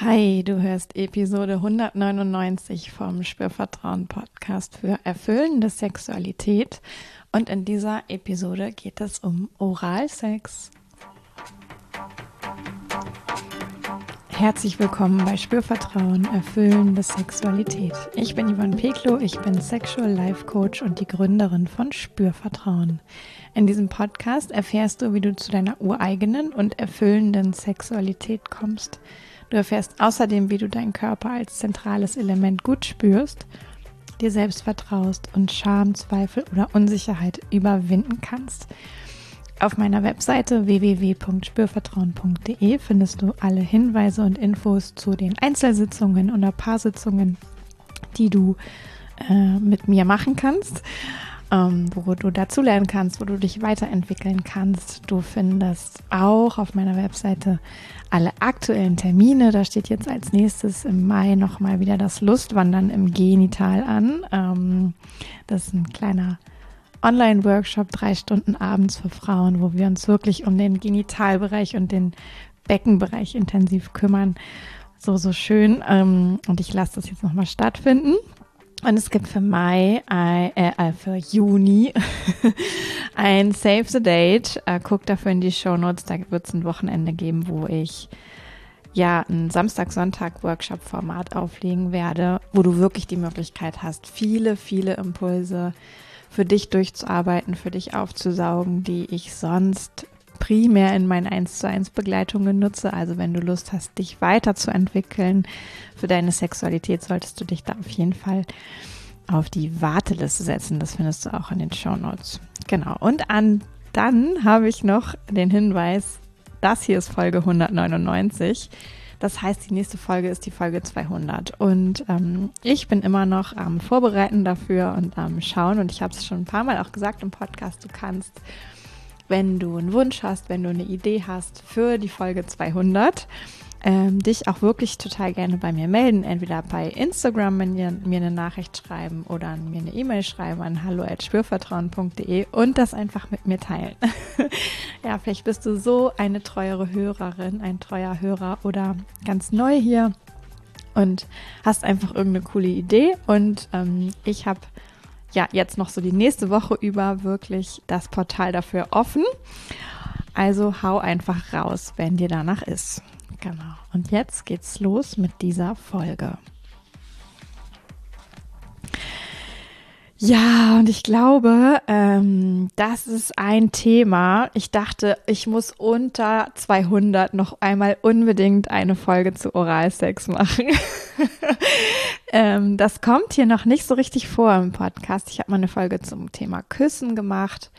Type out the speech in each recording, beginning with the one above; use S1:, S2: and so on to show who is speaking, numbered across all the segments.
S1: Hi, du hörst Episode 199 vom Spürvertrauen Podcast für erfüllende Sexualität und in dieser Episode geht es um Oralsex. Herzlich willkommen bei Spürvertrauen, erfüllende Sexualität. Ich bin Yvonne Peklo, ich bin Sexual Life Coach und die Gründerin von Spürvertrauen. In diesem Podcast erfährst du, wie du zu deiner ureigenen und erfüllenden Sexualität kommst – Du erfährst außerdem, wie du deinen Körper als zentrales Element gut spürst, dir selbst vertraust und Scham, Zweifel oder Unsicherheit überwinden kannst. Auf meiner Webseite www.spürvertrauen.de findest du alle Hinweise und Infos zu den Einzelsitzungen oder Paarsitzungen, die du äh, mit mir machen kannst ähm, wo du dazu lernen kannst, wo du dich weiterentwickeln kannst. Du findest auch auf meiner Webseite alle aktuellen Termine. Da steht jetzt als nächstes im Mai nochmal wieder das Lustwandern im Genital an. Ähm, das ist ein kleiner Online-Workshop, drei Stunden abends für Frauen, wo wir uns wirklich um den Genitalbereich und den Beckenbereich intensiv kümmern. So, so schön. Ähm, und ich lasse das jetzt nochmal stattfinden. Und es gibt für Mai, äh, äh, für Juni ein Save the Date. Äh, guck dafür in die Show Notes. Da wird es ein Wochenende geben, wo ich ja ein Samstag-Sonntag-Workshop-Format auflegen werde, wo du wirklich die Möglichkeit hast, viele, viele Impulse für dich durchzuarbeiten, für dich aufzusaugen, die ich sonst primär in meinen 1 zu 1 Begleitungen nutze. Also wenn du Lust hast, dich weiterzuentwickeln für deine Sexualität, solltest du dich da auf jeden Fall auf die Warteliste setzen. Das findest du auch in den Show Notes. Genau. Und an, dann habe ich noch den Hinweis, das hier ist Folge 199. Das heißt, die nächste Folge ist die Folge 200. Und ähm, ich bin immer noch am Vorbereiten dafür und am Schauen. Und ich habe es schon ein paar Mal auch gesagt im Podcast, du kannst wenn du einen Wunsch hast, wenn du eine Idee hast für die Folge 200, ähm, dich auch wirklich total gerne bei mir melden. Entweder bei Instagram mir, mir eine Nachricht schreiben oder mir eine E-Mail schreiben an hallo.spürvertrauen.de und das einfach mit mir teilen. ja, vielleicht bist du so eine treuere Hörerin, ein treuer Hörer oder ganz neu hier und hast einfach irgendeine coole Idee und ähm, ich habe ja jetzt noch so die nächste Woche über wirklich das Portal dafür offen. Also hau einfach raus, wenn dir danach ist. Genau. Und jetzt geht's los mit dieser Folge. Ja, und ich glaube, ähm, das ist ein Thema. Ich dachte, ich muss unter 200 noch einmal unbedingt eine Folge zu Oralsex machen. ähm, das kommt hier noch nicht so richtig vor im Podcast. Ich habe mal eine Folge zum Thema Küssen gemacht.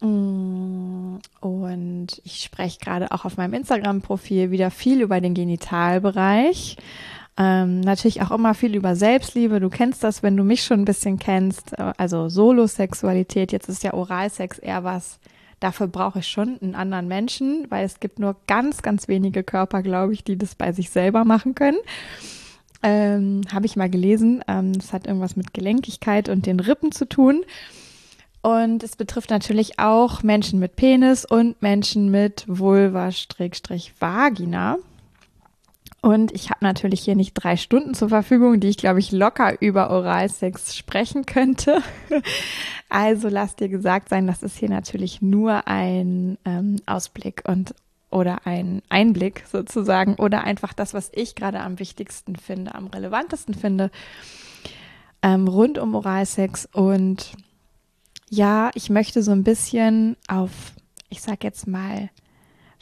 S1: Mm, und ich spreche gerade auch auf meinem Instagram-Profil wieder viel über den Genitalbereich. Ähm, natürlich auch immer viel über Selbstliebe. Du kennst das, wenn du mich schon ein bisschen kennst. Äh, also Solosexualität. Jetzt ist ja Oralsex eher was. Dafür brauche ich schon einen anderen Menschen, weil es gibt nur ganz, ganz wenige Körper, glaube ich, die das bei sich selber machen können. Ähm, Habe ich mal gelesen. Ähm, das hat irgendwas mit Gelenkigkeit und den Rippen zu tun. Und es betrifft natürlich auch Menschen mit Penis und Menschen mit Vulva-Vagina. Und ich habe natürlich hier nicht drei Stunden zur Verfügung, die ich, glaube ich, locker über Oralsex sprechen könnte. Also lass dir gesagt sein, das ist hier natürlich nur ein ähm, Ausblick und oder ein Einblick sozusagen oder einfach das, was ich gerade am wichtigsten finde, am relevantesten finde ähm, rund um Oralsex. Und ja, ich möchte so ein bisschen auf, ich sag jetzt mal,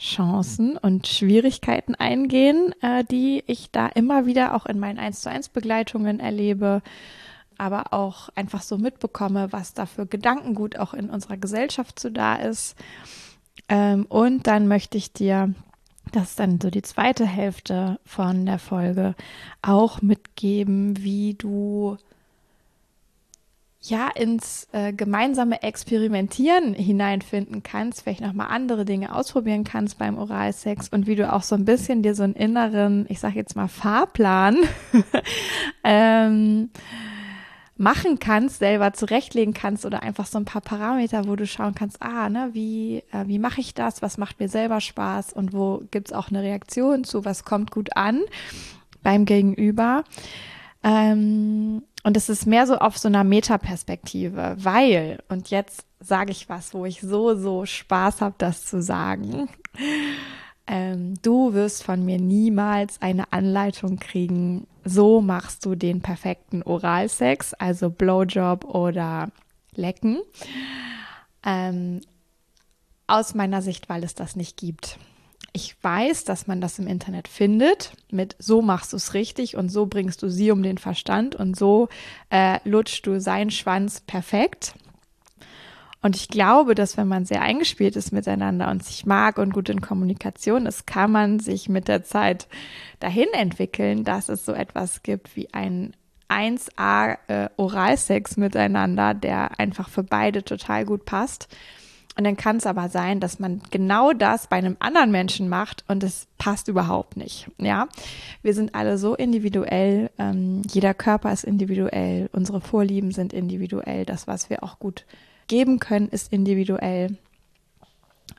S1: Chancen und Schwierigkeiten eingehen, äh, die ich da immer wieder auch in meinen 1 zu 1 Begleitungen erlebe, aber auch einfach so mitbekomme, was da für Gedankengut auch in unserer Gesellschaft so da ist. Ähm, und dann möchte ich dir, das ist dann so die zweite Hälfte von der Folge, auch mitgeben, wie du ja ins äh, gemeinsame Experimentieren hineinfinden kannst, vielleicht nochmal andere Dinge ausprobieren kannst beim Oralsex und wie du auch so ein bisschen dir so einen inneren, ich sag jetzt mal Fahrplan ähm, machen kannst, selber zurechtlegen kannst oder einfach so ein paar Parameter, wo du schauen kannst, ah, ne, wie, äh, wie mache ich das, was macht mir selber Spaß? Und wo gibt's auch eine Reaktion zu, was kommt gut an beim Gegenüber. Ähm, und es ist mehr so auf so einer Metaperspektive, weil, und jetzt sage ich was, wo ich so, so Spaß habe, das zu sagen. Ähm, du wirst von mir niemals eine Anleitung kriegen, so machst du den perfekten Oralsex, also Blowjob oder Lecken. Ähm, aus meiner Sicht, weil es das nicht gibt. Ich weiß, dass man das im Internet findet, mit so machst du es richtig und so bringst du sie um den Verstand und so äh, lutschst du seinen Schwanz perfekt. Und ich glaube, dass wenn man sehr eingespielt ist miteinander und sich mag und gut in Kommunikation ist, kann man sich mit der Zeit dahin entwickeln, dass es so etwas gibt wie ein 1A äh, Oralsex miteinander, der einfach für beide total gut passt. Und dann kann es aber sein, dass man genau das bei einem anderen Menschen macht und es passt überhaupt nicht. Ja, wir sind alle so individuell. Ähm, jeder Körper ist individuell. Unsere Vorlieben sind individuell. Das, was wir auch gut geben können, ist individuell.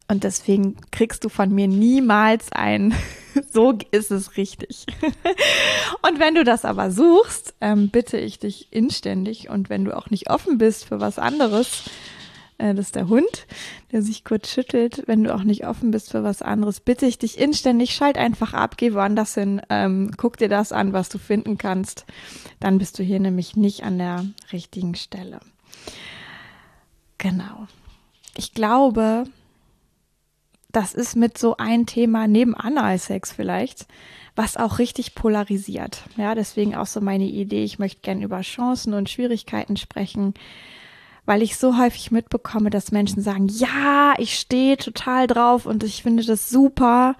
S1: Und deswegen kriegst du von mir niemals ein, so ist es richtig. und wenn du das aber suchst, ähm, bitte ich dich inständig und wenn du auch nicht offen bist für was anderes, das ist der Hund, der sich kurz schüttelt, wenn du auch nicht offen bist für was anderes, bitte ich dich inständig, schalt einfach ab, geh woanders hin, ähm, guck dir das an, was du finden kannst. Dann bist du hier nämlich nicht an der richtigen Stelle. Genau. Ich glaube, das ist mit so ein Thema neben Analsex vielleicht, was auch richtig polarisiert. Ja, deswegen auch so meine Idee, ich möchte gern über Chancen und Schwierigkeiten sprechen, weil ich so häufig mitbekomme, dass Menschen sagen, ja, ich stehe total drauf und ich finde das super.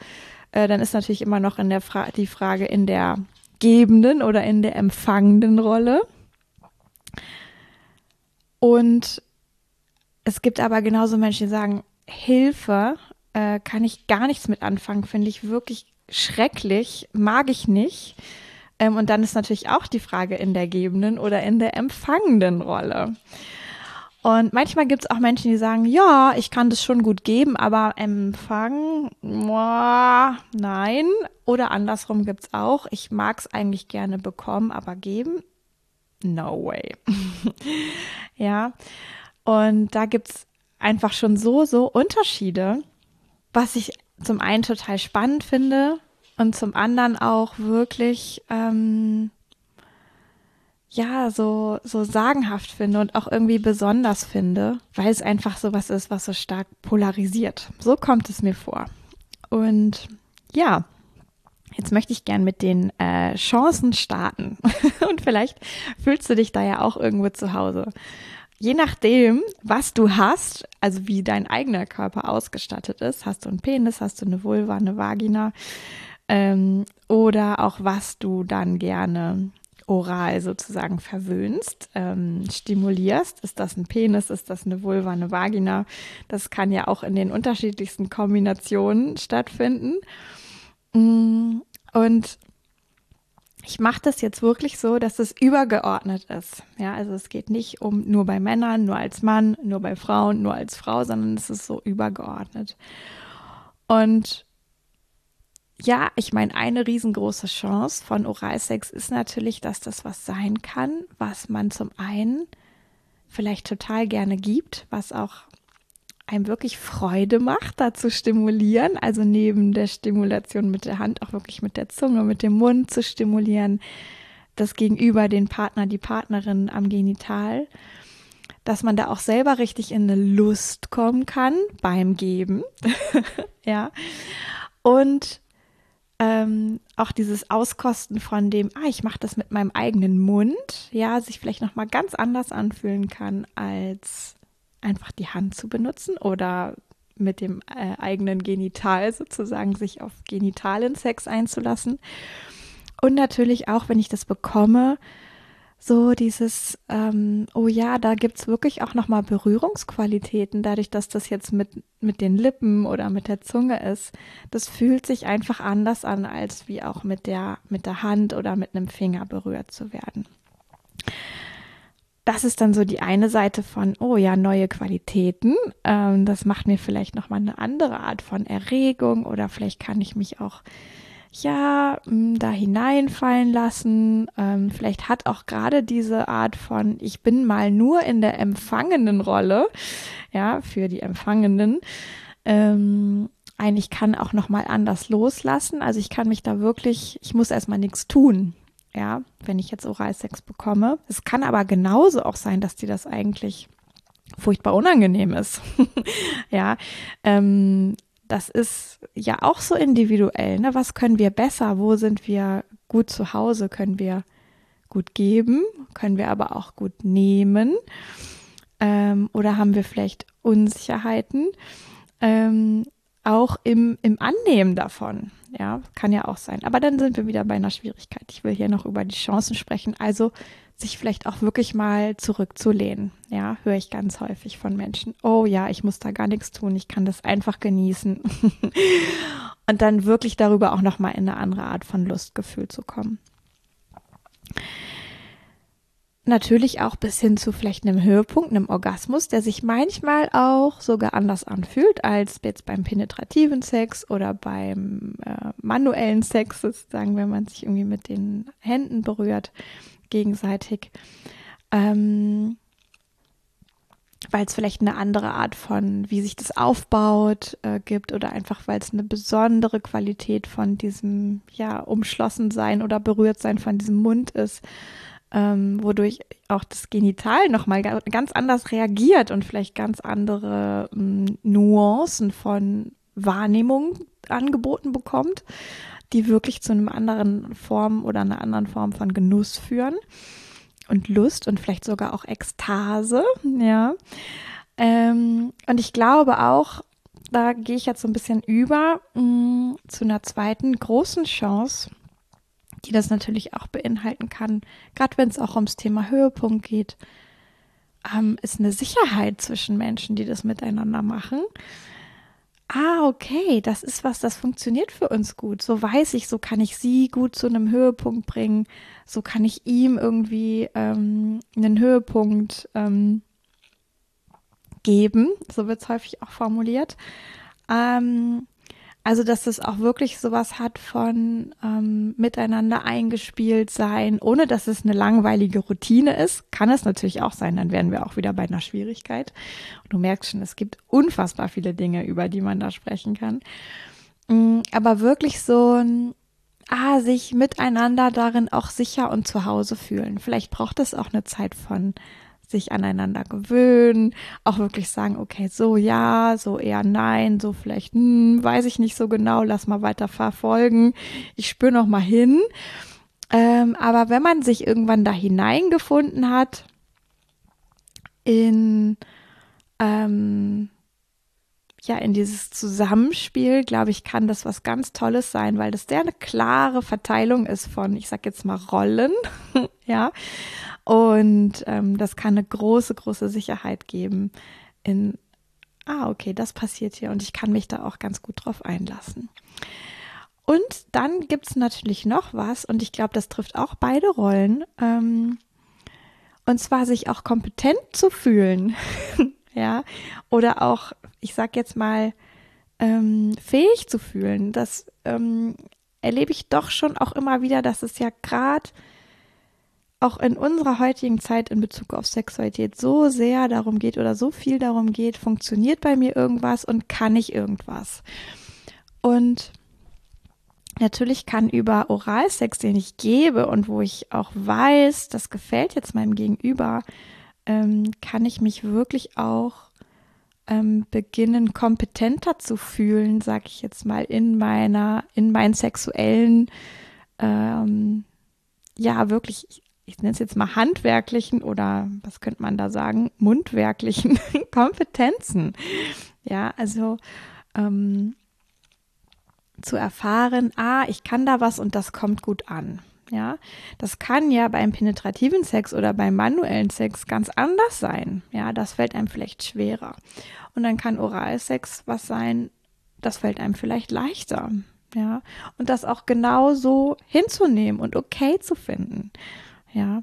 S1: Äh, dann ist natürlich immer noch in der Fra die Frage in der gebenden oder in der empfangenden Rolle. Und es gibt aber genauso Menschen, die sagen, Hilfe, äh, kann ich gar nichts mit anfangen, finde ich wirklich schrecklich, mag ich nicht. Ähm, und dann ist natürlich auch die Frage in der gebenden oder in der empfangenden Rolle. Und manchmal gibt es auch Menschen, die sagen, ja, ich kann das schon gut geben, aber empfangen, nein. Oder andersrum gibt es auch, ich mag es eigentlich gerne bekommen, aber geben, no way. ja. Und da gibt es einfach schon so, so Unterschiede, was ich zum einen total spannend finde und zum anderen auch wirklich, ähm, ja, so, so sagenhaft finde und auch irgendwie besonders finde, weil es einfach so was ist, was so stark polarisiert. So kommt es mir vor. Und ja, Jetzt möchte ich gern mit den äh, Chancen starten. und vielleicht fühlst du dich da ja auch irgendwo zu Hause je nachdem, was du hast, also wie dein eigener Körper ausgestattet ist, hast du einen Penis, hast du eine Vulva, eine Vagina ähm, oder auch was du dann gerne oral sozusagen verwöhnst, ähm, stimulierst. Ist das ein Penis, ist das eine Vulva, eine Vagina? Das kann ja auch in den unterschiedlichsten Kombinationen stattfinden. Mm, und ich mache das jetzt wirklich so, dass es übergeordnet ist. Ja, also es geht nicht um nur bei Männern, nur als Mann, nur bei Frauen, nur als Frau, sondern es ist so übergeordnet. Und ja, ich meine, eine riesengroße Chance von Oralsex ist natürlich, dass das was sein kann, was man zum einen vielleicht total gerne gibt, was auch einem wirklich Freude macht, da zu stimulieren, also neben der Stimulation mit der Hand auch wirklich mit der Zunge, mit dem Mund zu stimulieren, das Gegenüber, den Partner, die Partnerin am Genital, dass man da auch selber richtig in eine Lust kommen kann beim Geben, ja, und ähm, auch dieses Auskosten von dem, ah, ich mache das mit meinem eigenen Mund, ja, sich vielleicht noch mal ganz anders anfühlen kann als einfach die Hand zu benutzen oder mit dem äh, eigenen Genital sozusagen sich auf genitalen Sex einzulassen. Und natürlich auch, wenn ich das bekomme, so dieses, ähm, oh ja, da gibt es wirklich auch nochmal Berührungsqualitäten, dadurch, dass das jetzt mit, mit den Lippen oder mit der Zunge ist. Das fühlt sich einfach anders an, als wie auch mit der, mit der Hand oder mit einem Finger berührt zu werden. das ist dann so die eine Seite von, oh ja, neue Qualitäten. Ähm, das macht mir vielleicht nochmal eine andere Art von Erregung oder vielleicht kann ich mich auch ja, mm, da hineinfallen lassen. Ähm, vielleicht hat auch gerade diese Art von, ich bin mal nur in der empfangenen Rolle, ja, für die Empfangenen. Ähm, eigentlich kann auch noch mal anders loslassen. Also ich kann mich da wirklich, ich muss erstmal nichts tun, ja, wenn ich jetzt Oralsex bekomme. Es kann aber genauso auch sein, dass dir das eigentlich furchtbar unangenehm ist. ja, ähm, das ist ja auch so individuell. Ne? Was können wir besser? Wo sind wir gut zu Hause? Können wir gut geben? Können wir aber auch gut nehmen? Ähm, oder haben wir vielleicht Unsicherheiten? Ähm, auch im, im Annehmen davon. Ja, kann ja auch sein. Aber dann sind wir wieder bei einer Schwierigkeit. Ich will hier noch über die Chancen sprechen. Also sich vielleicht auch wirklich mal zurückzulehnen. Ja, höre ich ganz häufig von Menschen. Oh ja, ich muss da gar nichts tun. Ich kann das einfach genießen. Und dann wirklich darüber auch nochmal in eine andere Art von Lustgefühl zu kommen. Natürlich auch bis hin zu vielleicht einem Höhepunkt, einem Orgasmus, der sich manchmal auch sogar anders anfühlt als jetzt beim penetrativen Sex oder beim äh, manuellen Sex, sozusagen, wenn man sich irgendwie mit den Händen berührt gegenseitig. Ähm, weil es vielleicht eine andere Art von, wie sich das aufbaut, äh, gibt oder einfach weil es eine besondere Qualität von diesem, ja, umschlossen sein oder berührt sein von diesem Mund ist, ähm, wodurch auch das Genital nochmal ganz anders reagiert und vielleicht ganz andere ähm, Nuancen von Wahrnehmung angeboten bekommt die wirklich zu einem anderen Form oder einer anderen Form von Genuss führen und Lust und vielleicht sogar auch Ekstase, ja. Ähm, und ich glaube auch, da gehe ich jetzt so ein bisschen über mh, mm, zu einer zweiten großen Chance, die das natürlich auch beinhalten kann, gerade wenn es auch ums Thema Höhepunkt geht, ähm, ist eine Sicherheit zwischen Menschen, die das miteinander machen ah, okay, das ist was, das funktioniert für uns gut. So weiß ich, so kann ich sie gut zu einem Höhepunkt bringen. So kann ich ihm irgendwie ähm, einen Höhepunkt ähm, geben. So wird es häufig auch formuliert. Ähm, also, dass es auch wirklich sowas hat von ähm, miteinander eingespielt sein, ohne dass es eine langweilige Routine ist. Kann es natürlich auch sein, dann wären wir auch wieder bei einer Schwierigkeit. Und du merkst schon, es gibt unfassbar viele Dinge, über die man da sprechen kann. Mm, aber wirklich so ein, ah, sich miteinander darin auch sicher und zu Hause fühlen. Vielleicht braucht es auch eine Zeit von sich aneinander gewöhnen, auch wirklich sagen, okay, so ja, so eher nein, so vielleicht, hm, weiß ich nicht so genau, lass mal weiter verfolgen. Ich spüre noch mal hin. Ähm, aber wenn man sich irgendwann da hineingefunden hat in ähm, ja in dieses Zusammenspiel, glaube ich, kann das was ganz Tolles sein, weil das sehr eine klare Verteilung ist von, ich sag jetzt mal Rollen, ja, und ähm, das kann eine große, große Sicherheit geben in, ah, okay, das passiert hier und ich kann mich da auch ganz gut drauf einlassen. Und dann gibt es natürlich noch was, und ich glaube, das trifft auch beide Rollen. Ähm, und zwar sich auch kompetent zu fühlen. ja. Oder auch, ich sag jetzt mal, ähm, fähig zu fühlen. Das ähm, erlebe ich doch schon auch immer wieder, dass es ja gerade auch in unserer heutigen Zeit in Bezug auf Sexualität so sehr darum geht oder so viel darum geht, funktioniert bei mir irgendwas und kann ich irgendwas. Und natürlich kann über Oralsex, den ich gebe und wo ich auch weiß, das gefällt jetzt meinem Gegenüber, ähm, kann ich mich wirklich auch ähm, beginnen, kompetenter zu fühlen, sag ich jetzt mal, in meiner, in meinen sexuellen, ähm, ja, wirklich ich nenne es jetzt mal handwerklichen oder was könnte man da sagen, mundwerklichen Kompetenzen. Ja, also ähm, zu erfahren, ah, ich kann da was und das kommt gut an. Ja, das kann ja beim penetrativen Sex oder beim manuellen Sex ganz anders sein. Ja, das fällt einem vielleicht schwerer. Und dann kann Oralsex was sein, das fällt einem vielleicht leichter. Ja, und das auch genauso hinzunehmen und okay zu finden. Ja.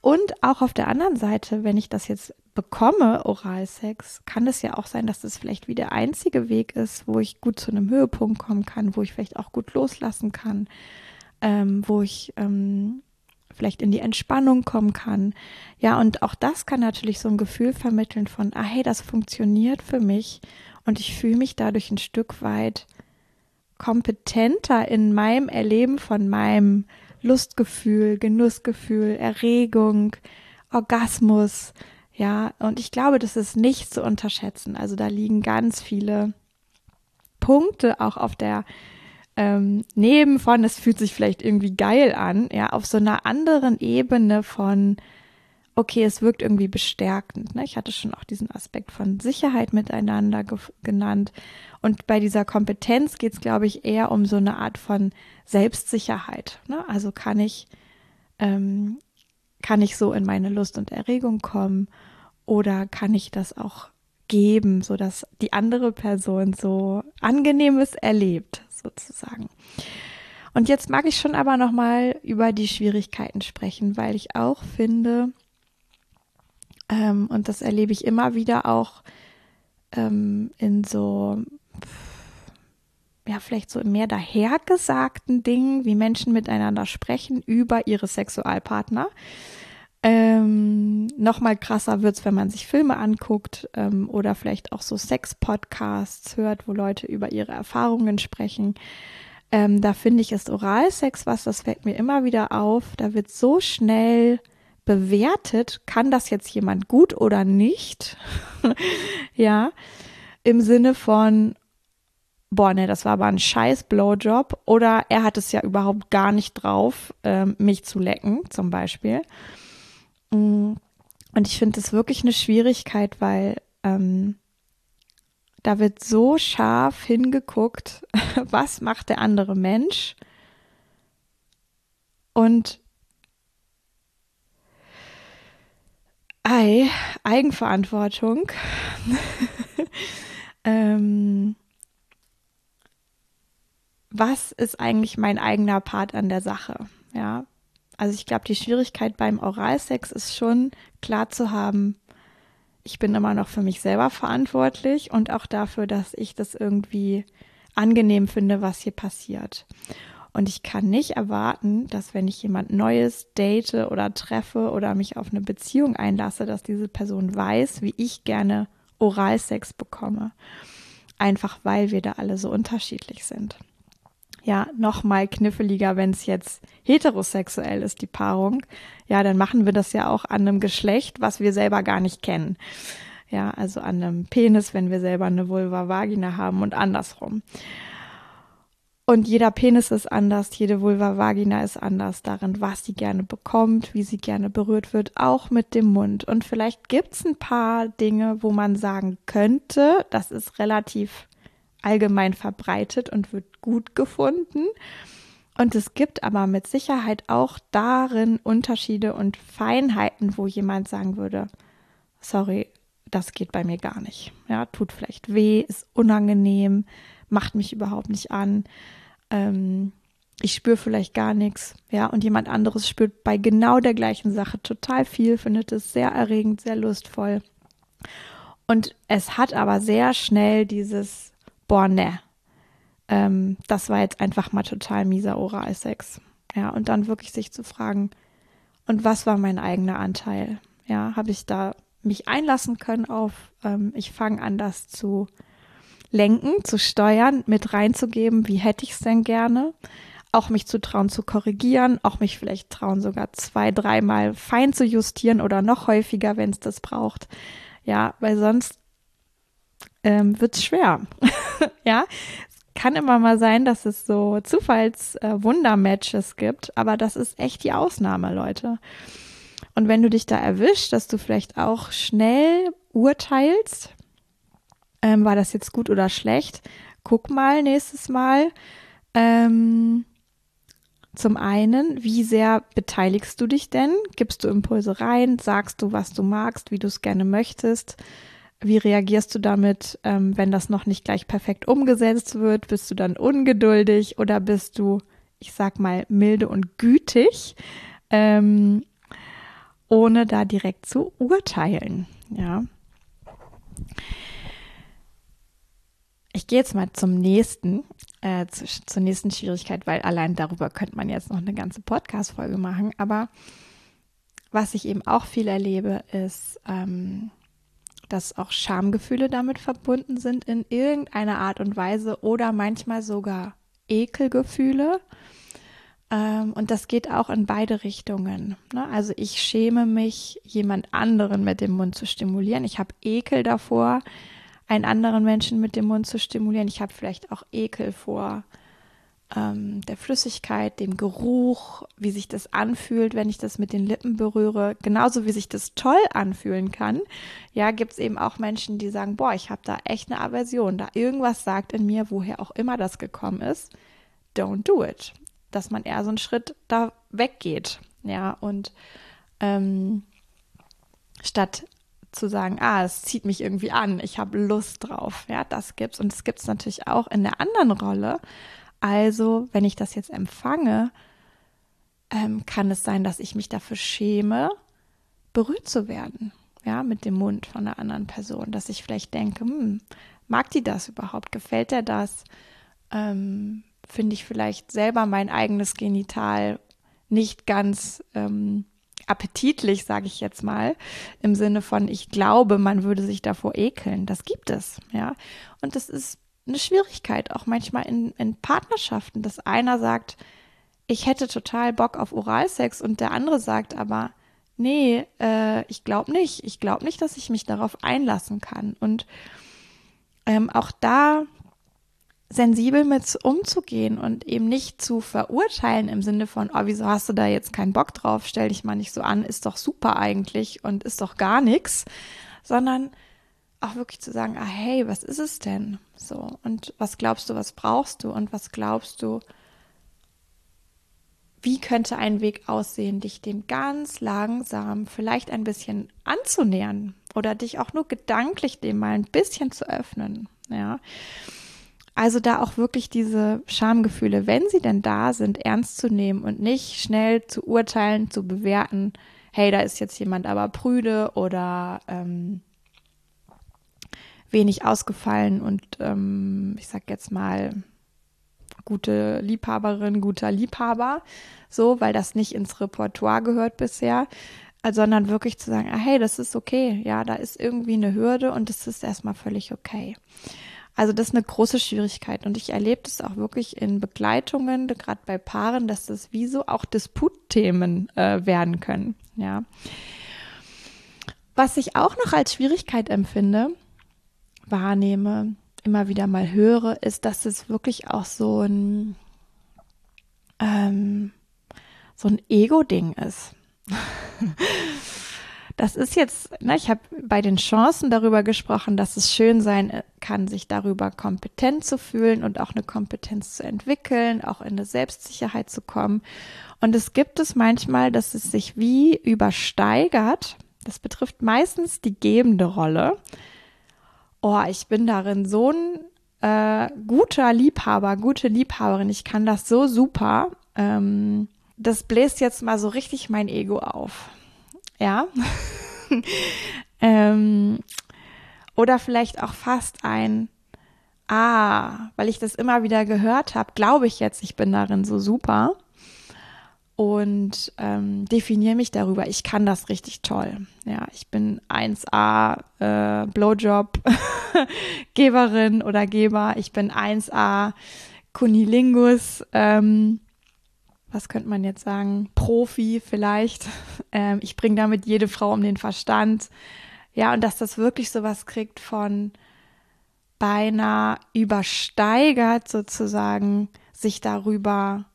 S1: Und auch auf der anderen Seite, wenn ich das jetzt bekomme, Oralsex, kann es ja auch sein, dass das vielleicht wie der einzige Weg ist, wo ich gut zu einem Höhepunkt kommen kann, wo ich vielleicht auch gut loslassen kann, ähm, wo ich ähm, vielleicht in die Entspannung kommen kann. Ja, und auch das kann natürlich so ein Gefühl vermitteln von, ah hey, das funktioniert für mich und ich fühle mich dadurch ein Stück weit kompetenter in meinem Erleben von meinem Lustgefühl, Genussgefühl, Erregung, Orgasmus. Ja, und ich glaube, das ist nicht zu unterschätzen. Also da liegen ganz viele Punkte auch auf der ähm, neben von, es fühlt sich vielleicht irgendwie geil an, ja, auf so einer anderen Ebene von, okay, es wirkt irgendwie bestärkend. Ne? Ich hatte schon auch diesen Aspekt von Sicherheit miteinander genannt. Und bei dieser Kompetenz geht es, glaube ich, eher um so eine Art von Selbstsicherheit. Ne? Also kann ich, ähm, kann ich so in meine Lust und Erregung kommen oder kann ich das auch geben, sodass die andere Person so angenehmes erlebt sozusagen. Und jetzt mag ich schon aber noch mal über die Schwierigkeiten sprechen, weil ich auch finde, ähm, und das erlebe ich immer wieder auch ähm, in so, ja, vielleicht so mehr dahergesagten Dingen, wie Menschen miteinander sprechen über ihre Sexualpartner. Ähm, noch mal krasser wird's, wenn man sich Filme anguckt ähm, oder vielleicht auch so Sex-Podcasts hört, wo Leute über ihre Erfahrungen sprechen. Ähm, da finde ich, ist Oralsex was, das fällt mir immer wieder auf. Da wird so schnell bewertet, kann das jetzt jemand gut oder nicht? ja, im Sinne von, boah, ne, das war aber ein scheiß Blowjob oder er hat es ja überhaupt gar nicht drauf, ähm, mich zu lecken, zum Beispiel. Mm. Und ich finde das wirklich eine Schwierigkeit, weil ähm, da wird so scharf hingeguckt, was macht der andere Mensch und Ei, Eigenverantwortung. ähm, was ist eigentlich mein eigener Part an der Sache? Ja, also ich glaube, die Schwierigkeit beim Oralsex ist schon klar zu haben, ich bin immer noch für mich selber verantwortlich und auch dafür, dass ich das irgendwie angenehm finde, was hier passiert. Und ich kann nicht erwarten, dass wenn ich jemand Neues date oder treffe oder mich auf eine Beziehung einlasse, dass diese Person weiß, wie ich gerne Oralsex bekomme. Einfach weil wir da alle so unterschiedlich sind ja noch mal kniffliger, wenn es jetzt heterosexuell ist, die Paarung. Ja, dann machen wir das ja auch an einem Geschlecht, was wir selber gar nicht kennen. Ja, also an einem Penis, wenn wir selber eine Vulva Vagina haben und andersrum. Und jeder Penis ist anders, jede Vulva Vagina ist anders darin, was sie gerne bekommt, wie sie gerne berührt wird, auch mit dem Mund. Und vielleicht gibt's ein paar Dinge, wo man sagen könnte, das ist relativ allgemein verbreitet und wird gut gefunden. Und es gibt aber mit Sicherheit auch darin Unterschiede und Feinheiten, wo jemand sagen würde, sorry, das geht bei mir gar nicht. Ja, tut vielleicht weh, ist unangenehm, macht mich überhaupt nicht an. Ähm, ich spüre vielleicht gar nichts. Ja, und jemand anderes spürt bei genau der gleichen Sache total viel, findet es sehr erregend, sehr lustvoll. Und es hat aber sehr schnell dieses boah, ne, ähm, das war jetzt einfach mal total mieser Oralsex. Ja, und dann wirklich sich zu fragen, und was war mein eigener Anteil? Ja, habe ich da mich einlassen können auf, ähm, ich fange an, das zu lenken, zu steuern, mit reinzugeben, wie hätte ich es denn gerne? Auch mich zu trauen zu korrigieren, auch mich vielleicht trauen, sogar zwei, dreimal fein zu justieren oder noch häufiger, wenn es das braucht. Ja, weil sonst ähm, wird es schwer. ja, kann immer mal sein, dass es so Zufallswunder-Matches äh, gibt, aber das ist echt die Ausnahme, Leute. Und wenn du dich da erwischt, dass du vielleicht auch schnell urteilst, ähm, war das jetzt gut oder schlecht, guck mal nächstes Mal. Ähm, zum einen, wie sehr beteiligst du dich denn? Gibst du Impulse rein? Sagst du, was du magst, wie du es gerne möchtest? Wie reagierst du damit, ähm, wenn das noch nicht gleich perfekt umgesetzt wird? Bist du dann ungeduldig oder bist du, ich sag mal, milde und gütig? Ähm, ohne da direkt zu urteilen. Ja. Ich gehe jetzt mal zum nächsten, äh, zu, zur nächsten Schwierigkeit, weil allein darüber könnte man jetzt noch eine ganze Podcast-Folge machen. Aber was ich eben auch viel erlebe, ist, ähm, dass auch Schamgefühle damit verbunden sind in irgendeiner Art und Weise oder manchmal sogar Ekelgefühle. Ähm, und das geht auch in beide Richtungen. Ne? Also ich schäme mich, jemand anderen mit dem Mund zu stimulieren. Ich habe Ekel davor, einen anderen Menschen mit dem Mund zu stimulieren. Ich habe vielleicht auch Ekel vor ähm, der Flüssigkeit, dem Geruch, wie sich das anfühlt, wenn ich das mit den Lippen berühre. Genauso wie sich das toll anfühlen kann. Ja, gibt es eben auch Menschen, die sagen, boah, ich habe da echt eine Aversion. Da irgendwas sagt in mir, woher auch immer das gekommen ist. Don't do it dass man eher so einen Schritt da weggeht. Ja, und ähm, statt zu sagen, ah, es zieht mich irgendwie an, ich habe Lust drauf. Ja, das gibt's. Und es gibt es natürlich auch in der anderen Rolle. Also, wenn ich das jetzt empfange, ähm, kann es sein, dass ich mich dafür schäme, berührt zu werden. Ja, mit dem Mund von einer anderen Person. Dass ich vielleicht denke, hm, mag die das überhaupt? Gefällt der das? Ähm, finde ich vielleicht selber mein eigenes Genital nicht ganz ähm, appetitlich, sage ich jetzt mal, im Sinne von, ich glaube, man würde sich davor ekeln. Das gibt es, ja. Und das ist eine Schwierigkeit, auch manchmal in, in Partnerschaften, dass einer sagt, ich hätte total Bock auf Oralsex und der andere sagt aber, nee, äh, ich glaube nicht. Ich glaube nicht, dass ich mich darauf einlassen kann. Und ähm, auch da sensibel mit umzugehen und eben nicht zu verurteilen im Sinne von, oh, wieso hast du da jetzt keinen Bock drauf, stell dich mal nicht so an, ist doch super eigentlich und ist doch gar nichts, sondern auch wirklich zu sagen, ah, hey, was ist es denn? So, und was glaubst du, was brauchst du und was glaubst du, wie könnte ein Weg aussehen, dich dem ganz langsam vielleicht ein bisschen anzunähern oder dich auch nur gedanklich dem mal ein bisschen zu öffnen, ja. Also da auch wirklich diese Schamgefühle, wenn sie denn da sind, ernst zu nehmen und nicht schnell zu urteilen, zu bewerten, hey, da ist jetzt jemand aber prüde oder ähm, wenig ausgefallen und ähm, ich sag jetzt mal gute Liebhaberin, guter Liebhaber, so, weil das nicht ins Repertoire gehört bisher, sondern wirklich zu sagen, ah, hey, das ist okay, ja, da ist irgendwie eine Hürde und das ist erstmal völlig okay. Also das ist eine große Schwierigkeit und ich erlebe das auch wirklich in Begleitungen, gerade bei Paaren, dass das wie so auch Disputthemen äh, werden können. Ja. Was ich auch noch als Schwierigkeit empfinde, wahrnehme, immer wieder mal höre, ist, dass es wirklich auch so ein ähm, so ein Ego-Ding ist. Das ist jetzt, ne, ich habe bei den Chancen darüber gesprochen, dass es schön sein äh, kann, sich darüber kompetent zu fühlen und auch eine Kompetenz zu entwickeln, auch in eine Selbstsicherheit zu kommen. Und es gibt es manchmal, dass es sich wie übersteigert. Das betrifft meistens die gebende Rolle. Oh, ich bin darin so ein äh, guter Liebhaber, gute Liebhaberin. Ich kann das so super. Ähm, das bläst jetzt mal so richtig mein Ego auf ja. ähm, oder vielleicht auch fast ein, ah, weil ich das immer wieder gehört habe, glaube ich jetzt, ich bin darin so super und ähm, definiere mich darüber. Ich kann das richtig toll. Ja, ich bin 1A äh, Blowjob Geberin oder Geber. Ich bin 1A Kunilingus. Ähm, was könnte man jetzt sagen, Profi vielleicht. Ähm, ich bringe damit jede Frau um den Verstand. Ja, und dass das wirklich sowas kriegt von beinahe übersteigert sozusagen, sich darüber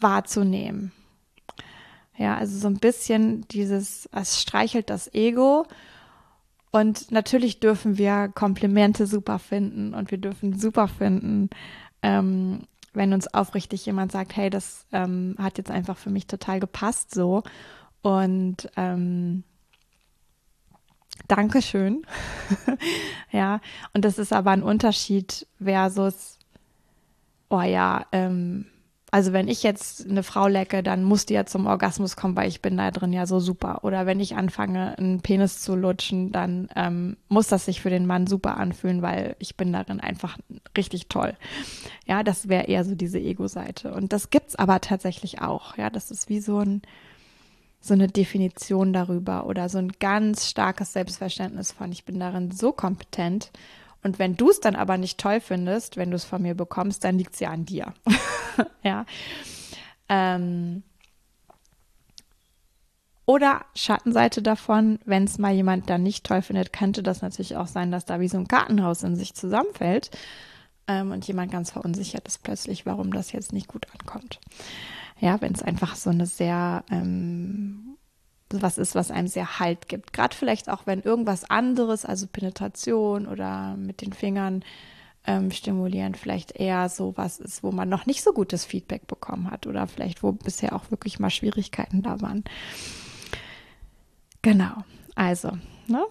S1: wahrzunehmen. Ja, also so ein bisschen dieses, es streichelt das Ego. Und natürlich dürfen wir Komplimente super finden und wir dürfen super finden, ähm, wenn uns aufrichtig jemand sagt, hey, das ähm, hat jetzt einfach für mich total gepasst so. Und ähm, Dankeschön. ja, und das ist aber ein Unterschied versus, oh ja, ähm, Also wenn ich jetzt eine Frau lecke, dann muss die ja zum Orgasmus kommen, weil ich bin da drin ja so super. Oder wenn ich anfange, einen Penis zu lutschen, dann ähm, muss das sich für den Mann super anfühlen, weil ich bin darin einfach richtig toll. Ja, das wäre eher so diese Ego-Seite. Und das gibt's aber tatsächlich auch. Ja, das ist wie so ein so eine Definition darüber oder so ein ganz starkes Selbstverständnis von, ich bin darin so kompetent und wenn du es dann aber nicht toll findest, wenn du es von mir bekommst, dann liegt es ja an dir. ja. Ähm, oder Schattenseite davon, wenn es mal jemand dann nicht toll findet, könnte das natürlich auch sein, dass da wie so ein Kartenhaus in sich zusammenfällt ähm, und jemand ganz verunsichert ist plötzlich, warum das jetzt nicht gut ankommt. Ja, wenn es einfach so eine sehr ähm, was ist, was einem sehr Halt gibt. Gerade vielleicht auch, wenn irgendwas anderes, also Penetration oder mit den Fingern ähm, stimulieren, vielleicht eher so was ist, wo man noch nicht so gutes Feedback bekommen hat oder vielleicht, wo bisher auch wirklich mal Schwierigkeiten da waren. Genau, also, ne?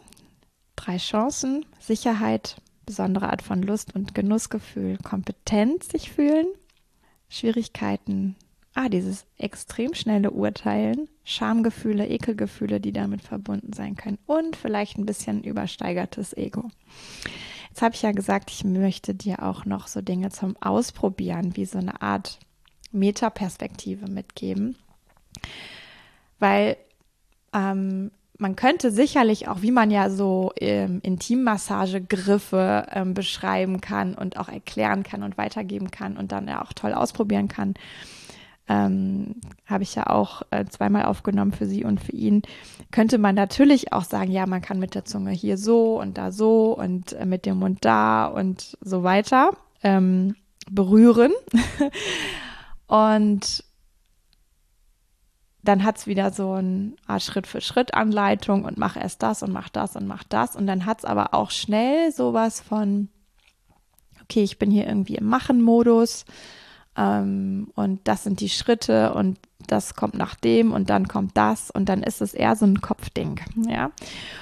S1: drei Chancen, Sicherheit, besondere Art von Lust und Genussgefühl, Kompetenz sich fühlen, Schwierigkeiten, ah, dieses extrem schnelle Urteilen, Schamgefühle, Ekelgefühle, die damit verbunden sein können und vielleicht ein bisschen übersteigertes Ego. Jetzt habe ich ja gesagt, ich möchte dir auch noch so Dinge zum Ausprobieren, wie so eine Art Metaperspektive mitgeben, weil ähm, man könnte sicherlich auch, wie man ja so ähm, Intimmassagegriffe ähm, beschreiben kann und auch erklären kann und weitergeben kann und dann ja auch toll ausprobieren kann, ähm, habe ich ja auch äh, zweimal aufgenommen für sie und für ihn, könnte man natürlich auch sagen, ja, man kann mit der Zunge hier so und da so und äh, mit dem Mund da und so weiter ähm, berühren. und dann hat es wieder so eine Art Schritt-für-Schritt-Anleitung und mach erst das und mach das und mach das. Und dann hat es aber auch schnell sowas von, okay, ich bin hier irgendwie im Machen-Modus ähm, und das sind die Schritte und das kommt nach dem und dann kommt das und dann ist es eher so ein Kopfding, ja.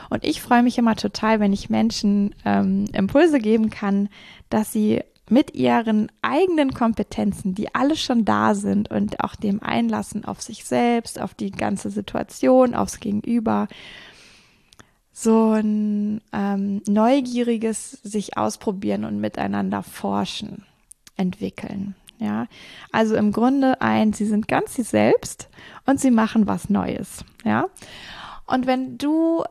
S1: Und ich freue mich immer total, wenn ich Menschen ähm, Impulse geben kann, dass sie mit ihren eigenen Kompetenzen, die alle schon da sind und auch dem Einlassen auf sich selbst, auf die ganze Situation, aufs Gegenüber, so ein ähm, neugieriges sich ausprobieren und miteinander forschen entwickeln. Ja, also im Grunde ein, sie sind ganz sie selbst und sie machen was Neues. Ja, und wenn du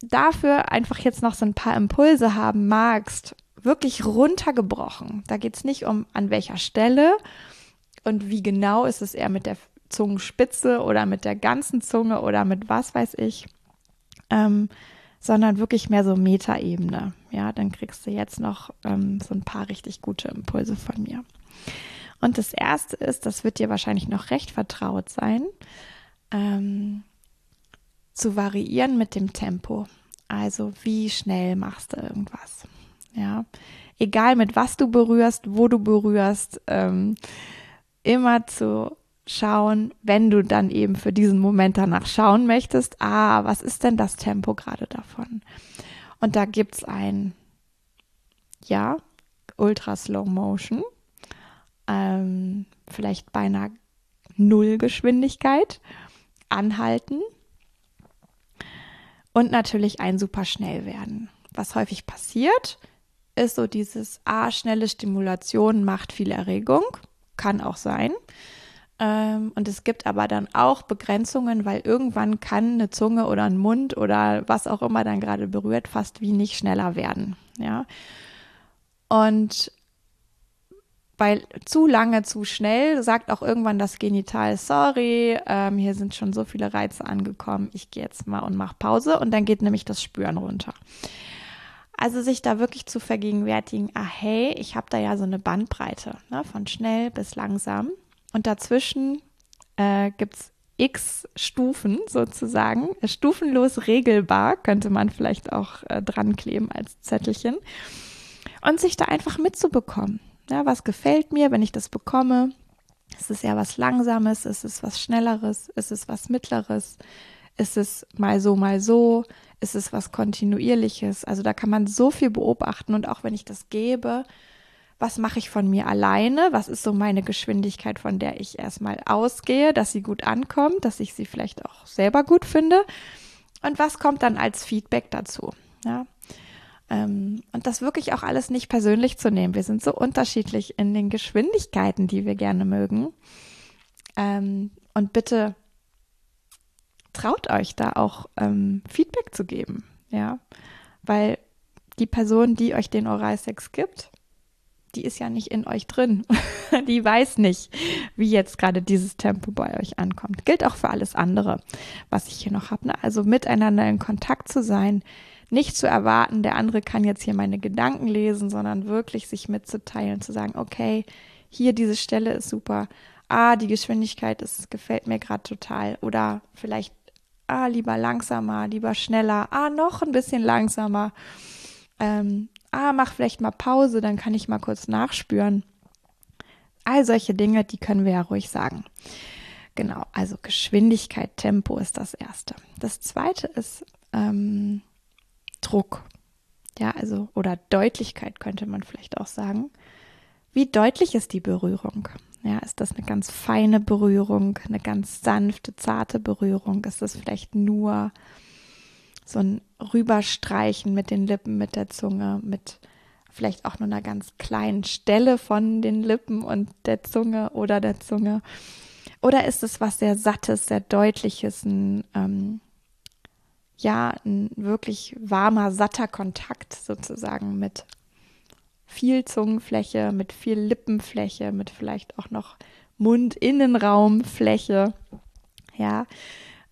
S1: dafür einfach jetzt noch so ein paar Impulse haben magst, wirklich runtergebrochen. Da geht es nicht um an welcher Stelle und wie genau ist es eher mit der Zungenspitze oder mit der ganzen Zunge oder mit was weiß ich, ähm, sondern wirklich mehr so Metaebene. Ja, dann kriegst du jetzt noch ähm, so ein paar richtig gute Impulse von mir. Und das erste ist, das wird dir wahrscheinlich noch recht vertraut sein, ähm, zu variieren mit dem Tempo. Also wie schnell machst du irgendwas? Ja, egal mit was du berührst, wo du berührst, ähm, immer zu schauen, wenn du dann eben für diesen Moment danach schauen möchtest, ah, was ist denn das Tempo gerade davon? Und da gibt es ein, ja, Ultra Slow Motion, ähm, vielleicht beinahe Nullgeschwindigkeit, anhalten und natürlich ein super schnell werden. Was häufig passiert, ist so dieses, ah, schnelle Stimulation macht viel Erregung, kann auch sein. Ähm, und es gibt aber dann auch Begrenzungen, weil irgendwann kann eine Zunge oder ein Mund oder was auch immer dann gerade berührt, fast wie nicht schneller werden. Ja. Und weil zu lange, zu schnell sagt auch irgendwann das Genital, sorry, ähm, hier sind schon so viele Reize angekommen, ich gehe jetzt mal und mache Pause und dann geht nämlich das Spüren runter. Also sich da wirklich zu vergegenwärtigen, ah hey, ich habe da ja so eine Bandbreite, ne, von schnell bis langsam. Und dazwischen äh, gibt es x Stufen sozusagen, stufenlos regelbar, könnte man vielleicht auch äh, dran kleben als Zettelchen. Und sich da einfach mitzubekommen. Ja, was gefällt mir, wenn ich das bekomme? Ist es ja was Langsames? Ist es was Schnelleres? Ist es was Mittleres? Ist es mal so, mal so? Ist es was Kontinuierliches? Also da kann man so viel beobachten und auch wenn ich das gebe, was mache ich von mir alleine, was ist so meine Geschwindigkeit, von der ich erstmal ausgehe, dass sie gut ankommt, dass ich sie vielleicht auch selber gut finde und was kommt dann als Feedback dazu. Ja? Ähm, und das wirklich auch alles nicht persönlich zu nehmen. Wir sind so unterschiedlich in den Geschwindigkeiten, die wir gerne mögen. Ähm, und bitte traut euch da auch ähm, Feedback zu geben, ja, weil die Person, die euch den Oralsex gibt, die ist ja nicht in euch drin. die weiß nicht, wie jetzt gerade dieses Tempo bei euch ankommt. Gilt auch für alles andere, was ich hier noch habe. Ne? Also miteinander in Kontakt zu sein, nicht zu erwarten, der andere kann jetzt hier meine Gedanken lesen, sondern wirklich sich mitzuteilen, zu sagen, okay, hier diese Stelle ist super. Ah, die Geschwindigkeit ist, gefällt mir gerade total. Oder vielleicht, ah, lieber langsamer, lieber schneller. Ah, noch ein bisschen langsamer. Ähm, ah, mach vielleicht mal Pause, dann kann ich mal kurz nachspüren. All solche Dinge, die können wir ja ruhig sagen. Genau, also Geschwindigkeit, Tempo ist das Erste. Das Zweite ist ähm, Druck. Ja, also, oder Deutlichkeit könnte man vielleicht auch sagen. Wie deutlich ist die Berührung? Ja, ist das eine ganz feine Berührung, eine ganz sanfte, zarte Berührung? Ist das vielleicht nur so ein Rüberstreichen mit den Lippen, mit der Zunge, mit vielleicht auch nur einer ganz kleinen Stelle von den Lippen und der Zunge oder der Zunge? Oder ist es was sehr Sattes, sehr Deutliches, ein, ähm, ja, ein wirklich warmer, satter Kontakt sozusagen mit viel Zungenfläche, mit viel Lippenfläche, mit vielleicht auch noch Mundinnenraumfläche. Ja,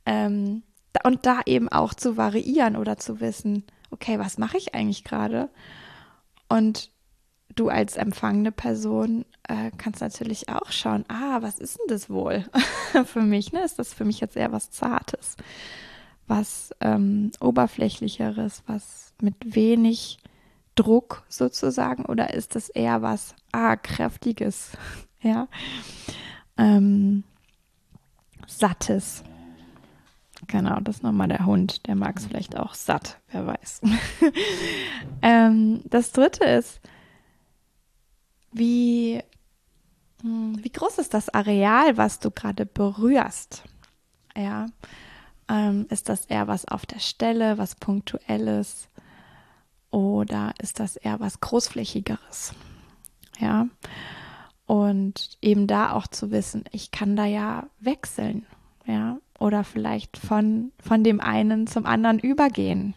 S1: ähm, und da eben auch zu variieren oder zu wissen, okay, was mache ich eigentlich gerade? Und du als empfangene Person äh, kannst natürlich auch schauen, ah, was ist denn das wohl für mich? Ne? Ist das für mich jetzt eher was Zartes, was ähm, Oberflächlicheres, was mit wenig Druck sozusagen? Oder ist das eher was, ah, Kräftiges, ja, ähm, Sattes? Genau, das ist nochmal der Hund. Der mag es vielleicht auch satt, wer weiß. ähm, das dritte ist, wie, hm, wie groß ist das Areal, was du gerade berührst? Ja, ähm, ist das eher was auf der Stelle, was punktuelles? Oder ist das eher was großflächigeres? Ja, und eben da auch zu wissen, ich kann da ja wechseln. Ja, oder vielleicht von, von dem einen zum anderen übergehen.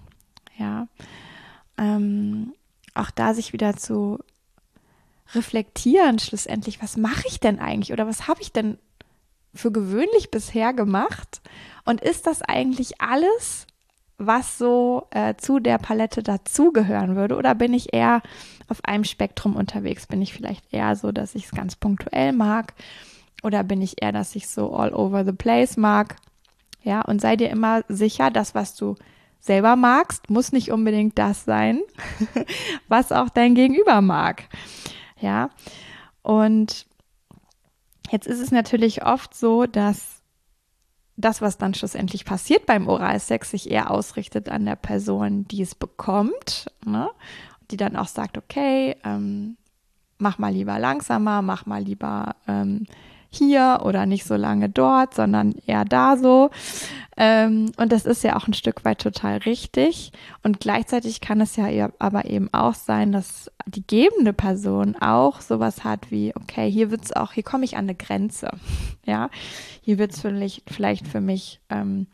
S1: Ja. Ähm, auch da sich wieder zu reflektieren, schlussendlich, was mache ich denn eigentlich oder was habe ich denn für gewöhnlich bisher gemacht? Und ist das eigentlich alles, was so äh, zu der Palette dazugehören würde? Oder bin ich eher auf einem Spektrum unterwegs? Bin ich vielleicht eher so, dass ich es ganz punktuell mag? Oder bin ich eher, dass ich so all over the place mag? Ja, und sei dir immer sicher, das, was du selber magst, muss nicht unbedingt das sein, was auch dein Gegenüber mag. Ja, und jetzt ist es natürlich oft so, dass das, was dann schlussendlich passiert beim Oralsex, sich eher ausrichtet an der Person, die es bekommt, ne? die dann auch sagt, okay, ähm, mach mal lieber langsamer, mach mal lieber ähm, hier oder nicht so lange dort, sondern eher da so. Ähm, und das ist ja auch ein Stück weit total richtig. Und gleichzeitig kann es ja aber eben auch sein, dass die gebende Person auch sowas hat wie, okay, hier wird's auch, hier komme ich an eine Grenze. Ja, hier wird's vielleicht, vielleicht für mich ähm,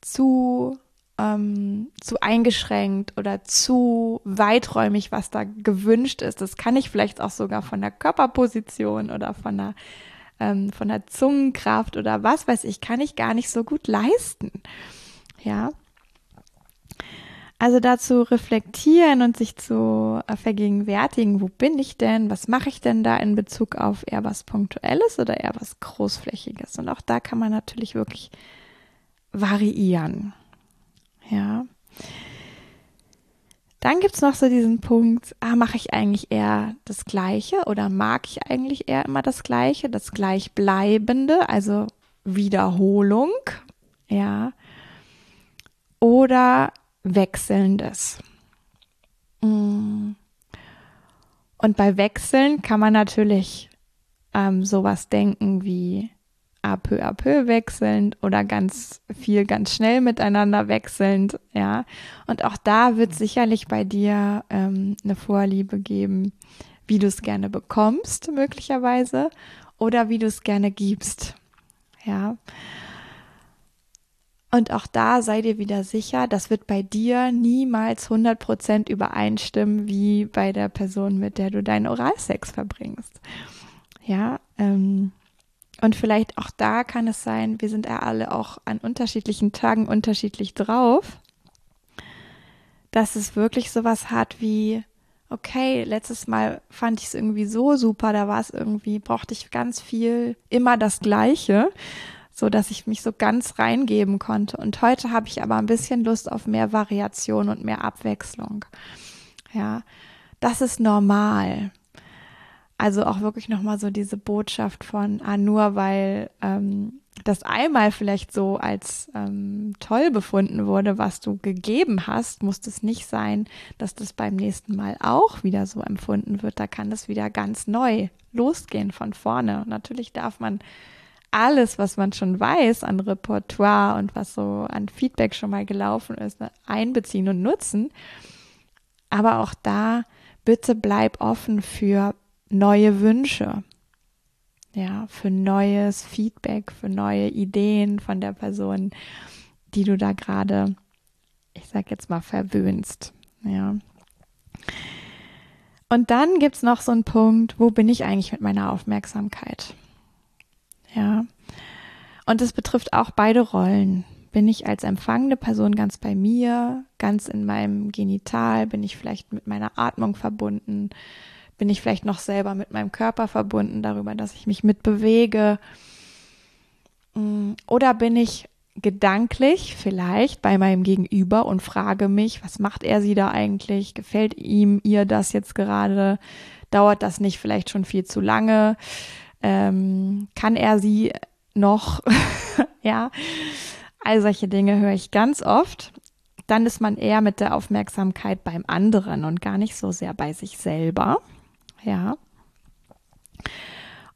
S1: zu ähm, zu eingeschränkt oder zu weiträumig, was da gewünscht ist. Das kann ich vielleicht auch sogar von der Körperposition oder von der, ähm, von der Zungenkraft oder was weiß ich, kann ich gar nicht so gut leisten. Ja. Also dazu reflektieren und sich zu äh, vergegenwärtigen, wo bin ich denn, was mache ich denn da in Bezug auf eher was Punktuelles oder eher was Großflächiges. Und auch da kann man natürlich wirklich variieren. Ja. Dann gibt es noch so diesen Punkt, ah, mache ich eigentlich eher das Gleiche oder mag ich eigentlich eher immer das Gleiche, das Gleichbleibende, also Wiederholung, ja, oder Wechselndes. Mm. Und bei Wechseln kann man natürlich ähm, sowas denken wie à peu à peu wechselnd oder ganz viel, ganz schnell miteinander wechselnd, ja. Und auch da wird sicherlich bei dir ähm, eine Vorliebe geben, wie du es gerne bekommst, möglicherweise, oder wie du es gerne gibst, ja. Und auch da sei dir wieder sicher, das wird bei dir niemals 100% übereinstimmen, wie bei der Person, mit der du deinen Oralsex verbringst. Ja, ähm, und vielleicht auch da kann es sein, wir sind ja alle auch an unterschiedlichen Tagen unterschiedlich drauf, dass es wirklich sowas hat wie, okay, letztes Mal fand ich es irgendwie so super, da war es irgendwie, brauchte ich ganz viel, immer das Gleiche so dass ich mich so ganz reingeben konnte. Und heute habe ich aber ein bisschen Lust auf mehr Variation und mehr Abwechslung. Ja, das ist normal. Also auch wirklich nochmal so diese Botschaft von, ah, nur weil ähm, das einmal vielleicht so als ähm, toll befunden wurde, was du gegeben hast, muss es nicht sein, dass das beim nächsten Mal auch wieder so empfunden wird. Da kann es wieder ganz neu losgehen von vorne. Natürlich darf man alles, was man schon weiß an Repertoire und was so an Feedback schon mal gelaufen ist, ne, einbeziehen und nutzen. Aber auch da, bitte bleib offen für neue Wünsche. Ja, für neues Feedback, für neue Ideen von der Person, die du da gerade, ich sag jetzt mal, verwöhnst. Ja. Und dann gibt es noch so einen Punkt, wo bin ich eigentlich mit meiner Aufmerksamkeit? Ja. Und es betrifft auch beide Rollen. Bin ich als empfangende Person ganz bei mir, ganz in meinem Genital? Bin ich vielleicht mit meiner Atmung verbunden? Bin ich vielleicht noch selber mit meinem Körper verbunden darüber, dass ich mich mitbewege? Mm, oder bin ich gedanklich vielleicht bei meinem Gegenüber und frage mich, was macht er sie da eigentlich? Gefällt ihm, ihr das jetzt gerade? Dauert das nicht vielleicht schon viel zu lange? ähm, kann er sie noch, ja, all solche Dinge höre ich ganz oft. Dann ist man eher mit der Aufmerksamkeit beim anderen und gar nicht so sehr bei sich selber, ja.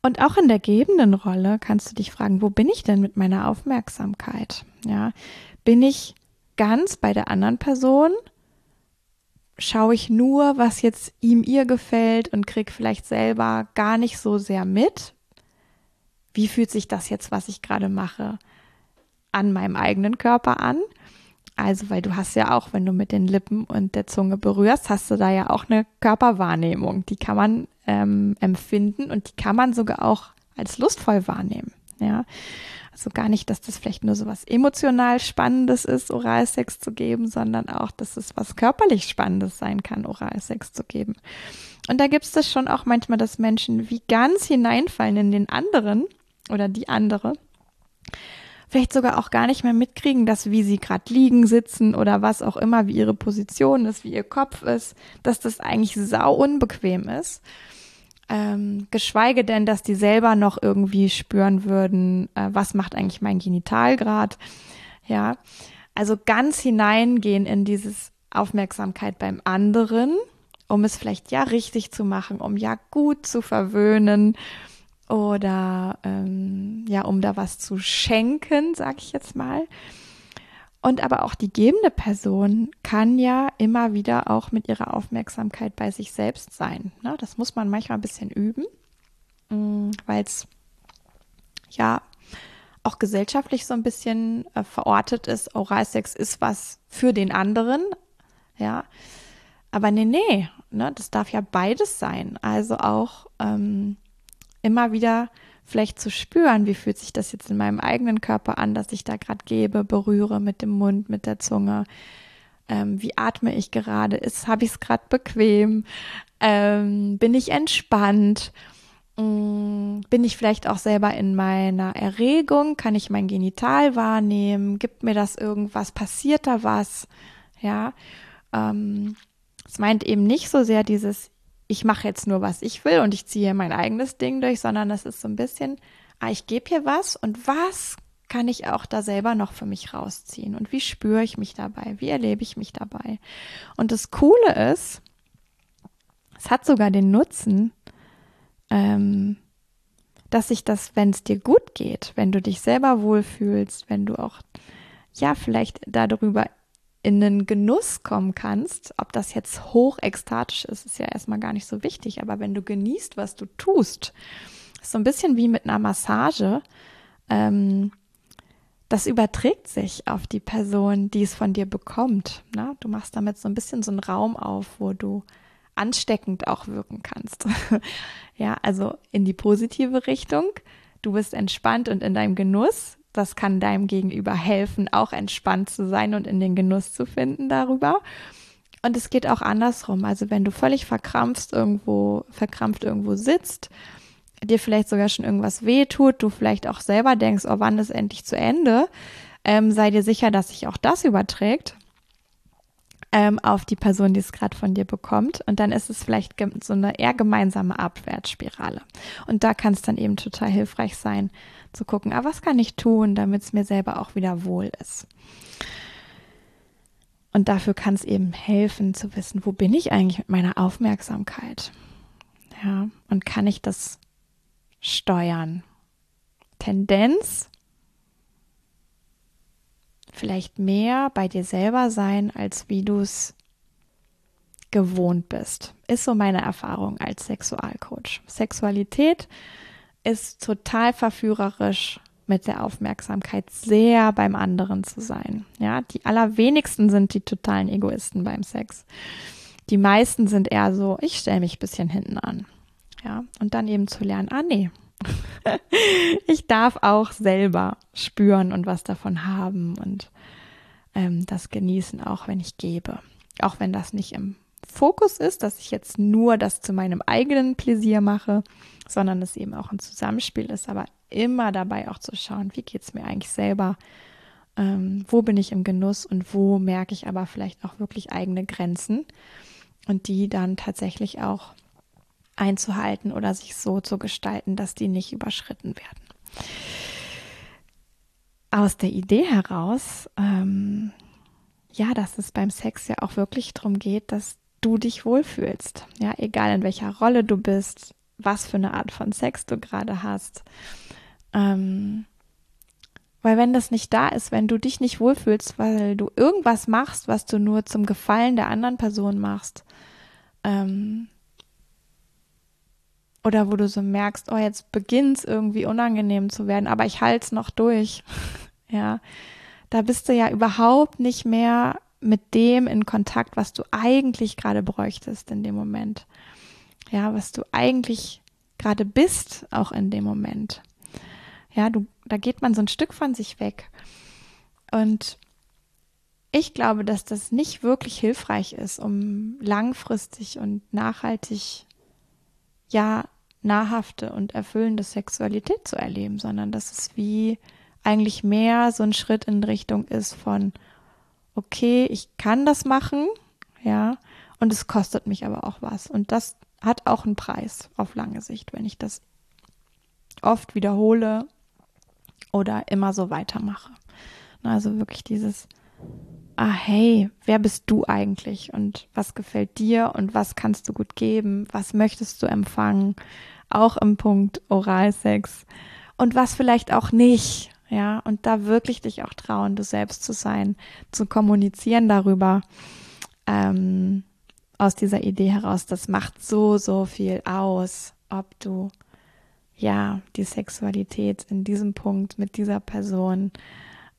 S1: Und auch in der gebenden Rolle kannst du dich fragen, wo bin ich denn mit meiner Aufmerksamkeit? Ja, bin ich ganz bei der anderen Person? Schaue ich nur, was jetzt ihm ihr gefällt und krieg vielleicht selber gar nicht so sehr mit, wie fühlt sich das jetzt, was ich gerade mache, an meinem eigenen Körper an? Also, weil du hast ja auch, wenn du mit den Lippen und der Zunge berührst, hast du da ja auch eine Körperwahrnehmung. Die kann man ähm, empfinden und die kann man sogar auch als lustvoll wahrnehmen. Ja, also gar nicht, dass das vielleicht nur so was emotional Spannendes ist, Oralsex zu geben, sondern auch, dass es was körperlich Spannendes sein kann, Oralsex zu geben. Und da gibt es das schon auch manchmal, dass Menschen wie ganz hineinfallen in den anderen oder die andere vielleicht sogar auch gar nicht mehr mitkriegen, dass wie sie gerade liegen, sitzen oder was auch immer, wie ihre Position ist, wie ihr Kopf ist, dass das eigentlich sau unbequem ist. Ähm, geschweige denn, dass die selber noch irgendwie spüren würden, äh, was macht eigentlich mein Genitalgrad. Ja, also ganz hineingehen in dieses Aufmerksamkeit beim anderen, um es vielleicht ja richtig zu machen, um ja gut zu verwöhnen oder ähm, ja, um da was zu schenken, sag ich jetzt mal. Und aber auch die gebende Person kann ja immer wieder auch mit ihrer Aufmerksamkeit bei sich selbst sein. Ne? Das muss man manchmal ein bisschen üben, mm, weil es ja auch gesellschaftlich so ein bisschen äh, verortet ist. Oralsex ist was für den anderen, ja. Aber nee, nee, ne, das darf ja beides sein. Also auch ähm, immer wieder vielleicht zu spüren, wie fühlt sich das jetzt in meinem eigenen Körper an, dass ich da gerade gebe, berühre mit dem Mund, mit der Zunge. Ähm, wie atme ich gerade? Ist, habe ich es gerade bequem? Ähm, bin ich entspannt? Ähm, bin ich vielleicht auch selber in meiner Erregung? Kann ich mein Genital wahrnehmen? Gibt mir das irgendwas? Passiert da was? Ja. Ähm, es meint eben nicht so sehr dieses, ich mache jetzt nur, was ich will und ich ziehe mein eigenes Ding durch, sondern das ist so ein bisschen, ah, ich gebe hier was und was kann ich auch da selber noch für mich rausziehen und wie spüre ich mich dabei, wie erlebe ich mich dabei. Und das Coole ist, Es hat sogar den Nutzen, ähm, dass sich das, wenn es dir gut geht, wenn du dich selber wohlfühlst, wenn du auch, ja, vielleicht darüber in den Genuss kommen kannst, ob das jetzt hoch ekstatisch ist, ist ja erstmal gar nicht so wichtig, aber wenn du genießt, was du tust, ist so ein bisschen wie mit einer Massage, ähm, das überträgt sich auf die Person, die es von dir bekommt. Ne? Du machst damit so ein bisschen so einen Raum auf, wo du ansteckend auch wirken kannst. ja, also in die positive Richtung. Du bist entspannt und in deinem Genuss. Das kann deinem Gegenüber helfen, auch entspannt zu sein und in den Genuss zu finden darüber. Und es geht auch andersrum. Also wenn du völlig verkrampft irgendwo, verkrampft irgendwo sitzt, dir vielleicht sogar schon irgendwas wehtut, du vielleicht auch selber denkst, oh, wann ist endlich zu Ende, ähm, sei dir sicher, dass sich auch das überträgt ähm, auf die Person, die es gerade von dir bekommt. Und dann ist es vielleicht so eine eher gemeinsame Abwärtsspirale. Und da kann es dann eben total hilfreich sein, zu gucken, ah, was kann ich tun, damit es mir selber auch wieder wohl ist. Und dafür kann es eben helfen zu wissen, wo bin ich eigentlich mit meiner Aufmerksamkeit? Ja, und kann ich das steuern? Tendenz vielleicht mehr bei dir selber sein, als wie du es gewohnt bist. Ist so meine Erfahrung als Sexualcoach. Sexualität ist total verführerisch mit der Aufmerksamkeit sehr beim anderen zu sein. Ja, die allerwenigsten sind die totalen Egoisten beim Sex. Die meisten sind eher so, ich stelle mich ein bisschen hinten an. Ja, und dann eben zu lernen, ah nee, ich darf auch selber spüren und was davon haben und ähm, das genießen, auch wenn ich gebe. Auch wenn das nicht im Fokus ist, dass ich jetzt nur das zu meinem eigenen Pläsier mache, sondern es eben auch ein Zusammenspiel ist, aber immer dabei auch zu schauen, wie geht es mir eigentlich selber, ähm, wo bin ich im Genuss und wo merke ich aber vielleicht auch wirklich eigene Grenzen und die dann tatsächlich auch einzuhalten oder sich so zu gestalten, dass die nicht überschritten werden. Aus der Idee heraus, ähm, ja, dass es beim Sex ja auch wirklich darum geht, dass du dich wohlfühlst. Ja, egal in welcher Rolle du bist, was für eine Art von Sex du gerade hast. Ähm, weil wenn das nicht da ist, wenn du dich nicht wohlfühlst, weil du irgendwas machst, was du nur zum Gefallen der anderen Person machst, ähm, oder wo du so merkst, oh, jetzt beginnt es irgendwie unangenehm zu werden, aber ich halte es noch durch. ja, da bist du ja überhaupt nicht mehr mit dem in Kontakt, was du eigentlich gerade bräuchtest in dem Moment. Ja, was du eigentlich gerade bist, auch in dem Moment. Ja, du, da geht man so ein Stück von sich weg. Und ich glaube, dass das nicht wirklich hilfreich ist, um langfristig und nachhaltig ja nahrhafte und erfüllende Sexualität zu erleben, sondern dass es wie eigentlich mehr so ein Schritt in Richtung ist von, okay, ich kann das machen, ja, und es kostet mich aber auch was. Und das hat auch einen Preis auf lange Sicht, wenn ich das oft wiederhole oder immer so weitermache. Also wirklich dieses, ah hey, wer bist du eigentlich? Und was gefällt dir? Und was kannst du gut geben, was möchtest du empfangen, auch im Punkt Oralsex. Und was vielleicht auch nicht, ja, und da wirklich dich auch trauen, du selbst zu sein, zu kommunizieren darüber, ähm, aus dieser Idee heraus, das macht so, so viel aus, ob du ja die Sexualität in diesem Punkt mit dieser Person,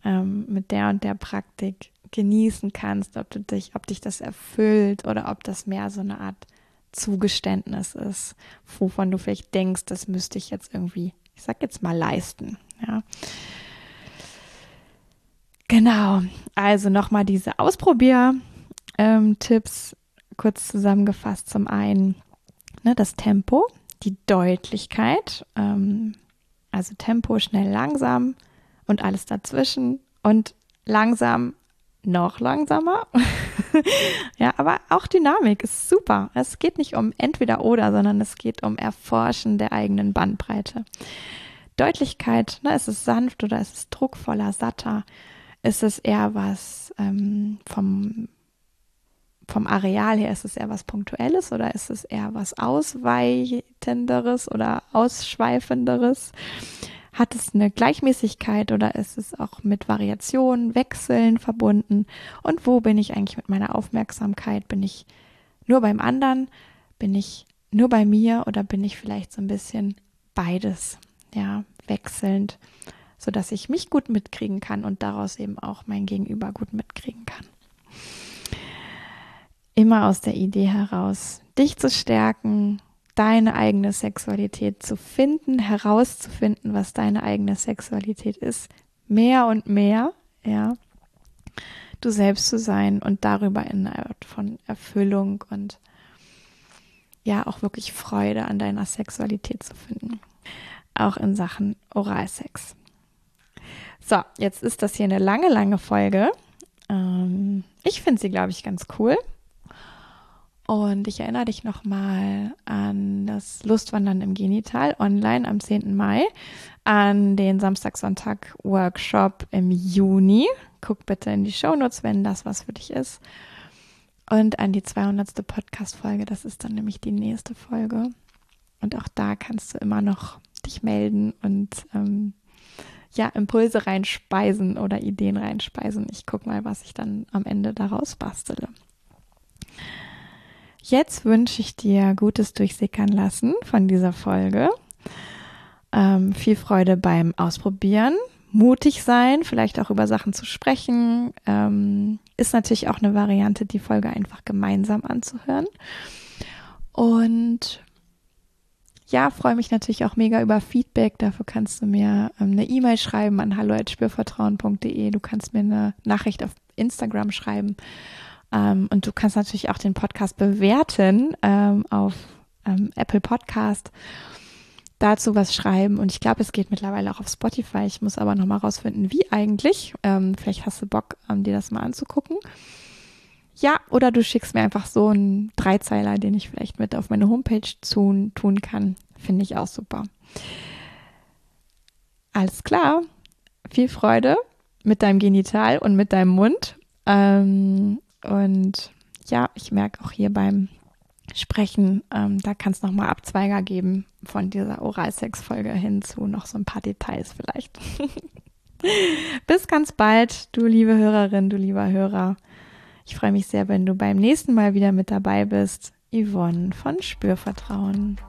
S1: ähm, mit der und der Praktik genießen kannst, ob du dich, ob dich das erfüllt oder ob das mehr so eine Art Zugeständnis ist, wovon du vielleicht denkst, das müsste ich jetzt irgendwie, ich sag jetzt mal leisten, ja. Genau, also nochmal diese Ausprobier-Tipps kurz zusammengefasst. Zum einen ne, das Tempo, die Deutlichkeit, ähm, also Tempo schnell, langsam und alles dazwischen und langsam noch langsamer. ja, aber auch Dynamik ist super. Es geht nicht um entweder oder, sondern es geht um Erforschen der eigenen Bandbreite. Deutlichkeit, ne, ist es sanft oder ist es druckvoller, satter? Ist es eher was ähm, vom vom Areal her, ist es eher was Punktuelles oder ist es eher was Ausweitenderes oder Ausschweifenderes? Hat es eine Gleichmäßigkeit oder ist es auch mit Variationen, Wechseln verbunden? Und wo bin ich eigentlich mit meiner Aufmerksamkeit? Bin ich nur beim anderen? Bin ich nur bei mir oder bin ich vielleicht so ein bisschen beides? Ja, wechselnd, sodass ich mich gut mitkriegen kann und daraus eben auch mein Gegenüber gut mitkriegen kann. Immer aus der Idee heraus, dich zu stärken, deine eigene Sexualität zu finden, herauszufinden, was deine eigene Sexualität ist, mehr und mehr, ja, du selbst zu sein und darüber in einer Art von Erfüllung und ja auch wirklich Freude an deiner Sexualität zu finden, auch in Sachen Oralsex. So, jetzt ist das hier eine lange, lange Folge. Ähm, ich finde sie, glaube ich, ganz cool. Und ich erinnere dich nochmal an das Lustwandern im Genital online am 10. Mai, an den Samstag-Sonntag-Workshop im Juni. Guck bitte in die Shownotes, wenn das was für dich ist. Und an die 200. Podcast-Folge, das ist dann nämlich die nächste Folge. Und auch da kannst du immer noch dich melden und ähm, ja, Impulse reinspeisen oder Ideen reinspeisen. Ich gucke mal, was ich dann am Ende daraus bastele. Jetzt wünsche ich dir gutes Durchsickern lassen von dieser Folge. Ähm, viel Freude beim Ausprobieren, mutig sein, vielleicht auch über Sachen zu sprechen. Ähm, ist natürlich auch eine Variante, die Folge einfach gemeinsam anzuhören. Und ja, freue mich natürlich auch mega über Feedback. Dafür kannst du mir ähm, eine E-Mail schreiben an hallo@spürvertrauen.de. Du kannst mir eine Nachricht auf Instagram schreiben ähm, und du kannst natürlich auch den Podcast bewerten ähm, auf ähm, Apple Podcast. Dazu was schreiben und ich glaube, es geht mittlerweile auch auf Spotify. Ich muss aber nochmal rausfinden, wie eigentlich. Ähm, vielleicht hast du Bock, ähm, dir das mal anzugucken. Ja, oder du schickst mir einfach so einen Dreizeiler, den ich vielleicht mit auf meine Homepage tun, tun kann. Finde ich auch super. Alles klar. Viel Freude mit deinem Genital und mit deinem Mund. Ähm, und ja, ich merke auch hier beim Sprechen, ähm, da kann es nochmal Abzweiger geben von dieser Oralsex-Folge hin zu noch so ein paar Details vielleicht. Bis ganz bald, du liebe Hörerin, du lieber Hörer. Ich freue mich sehr, wenn du beim nächsten Mal wieder mit dabei bist. Yvonne von Spürvertrauen.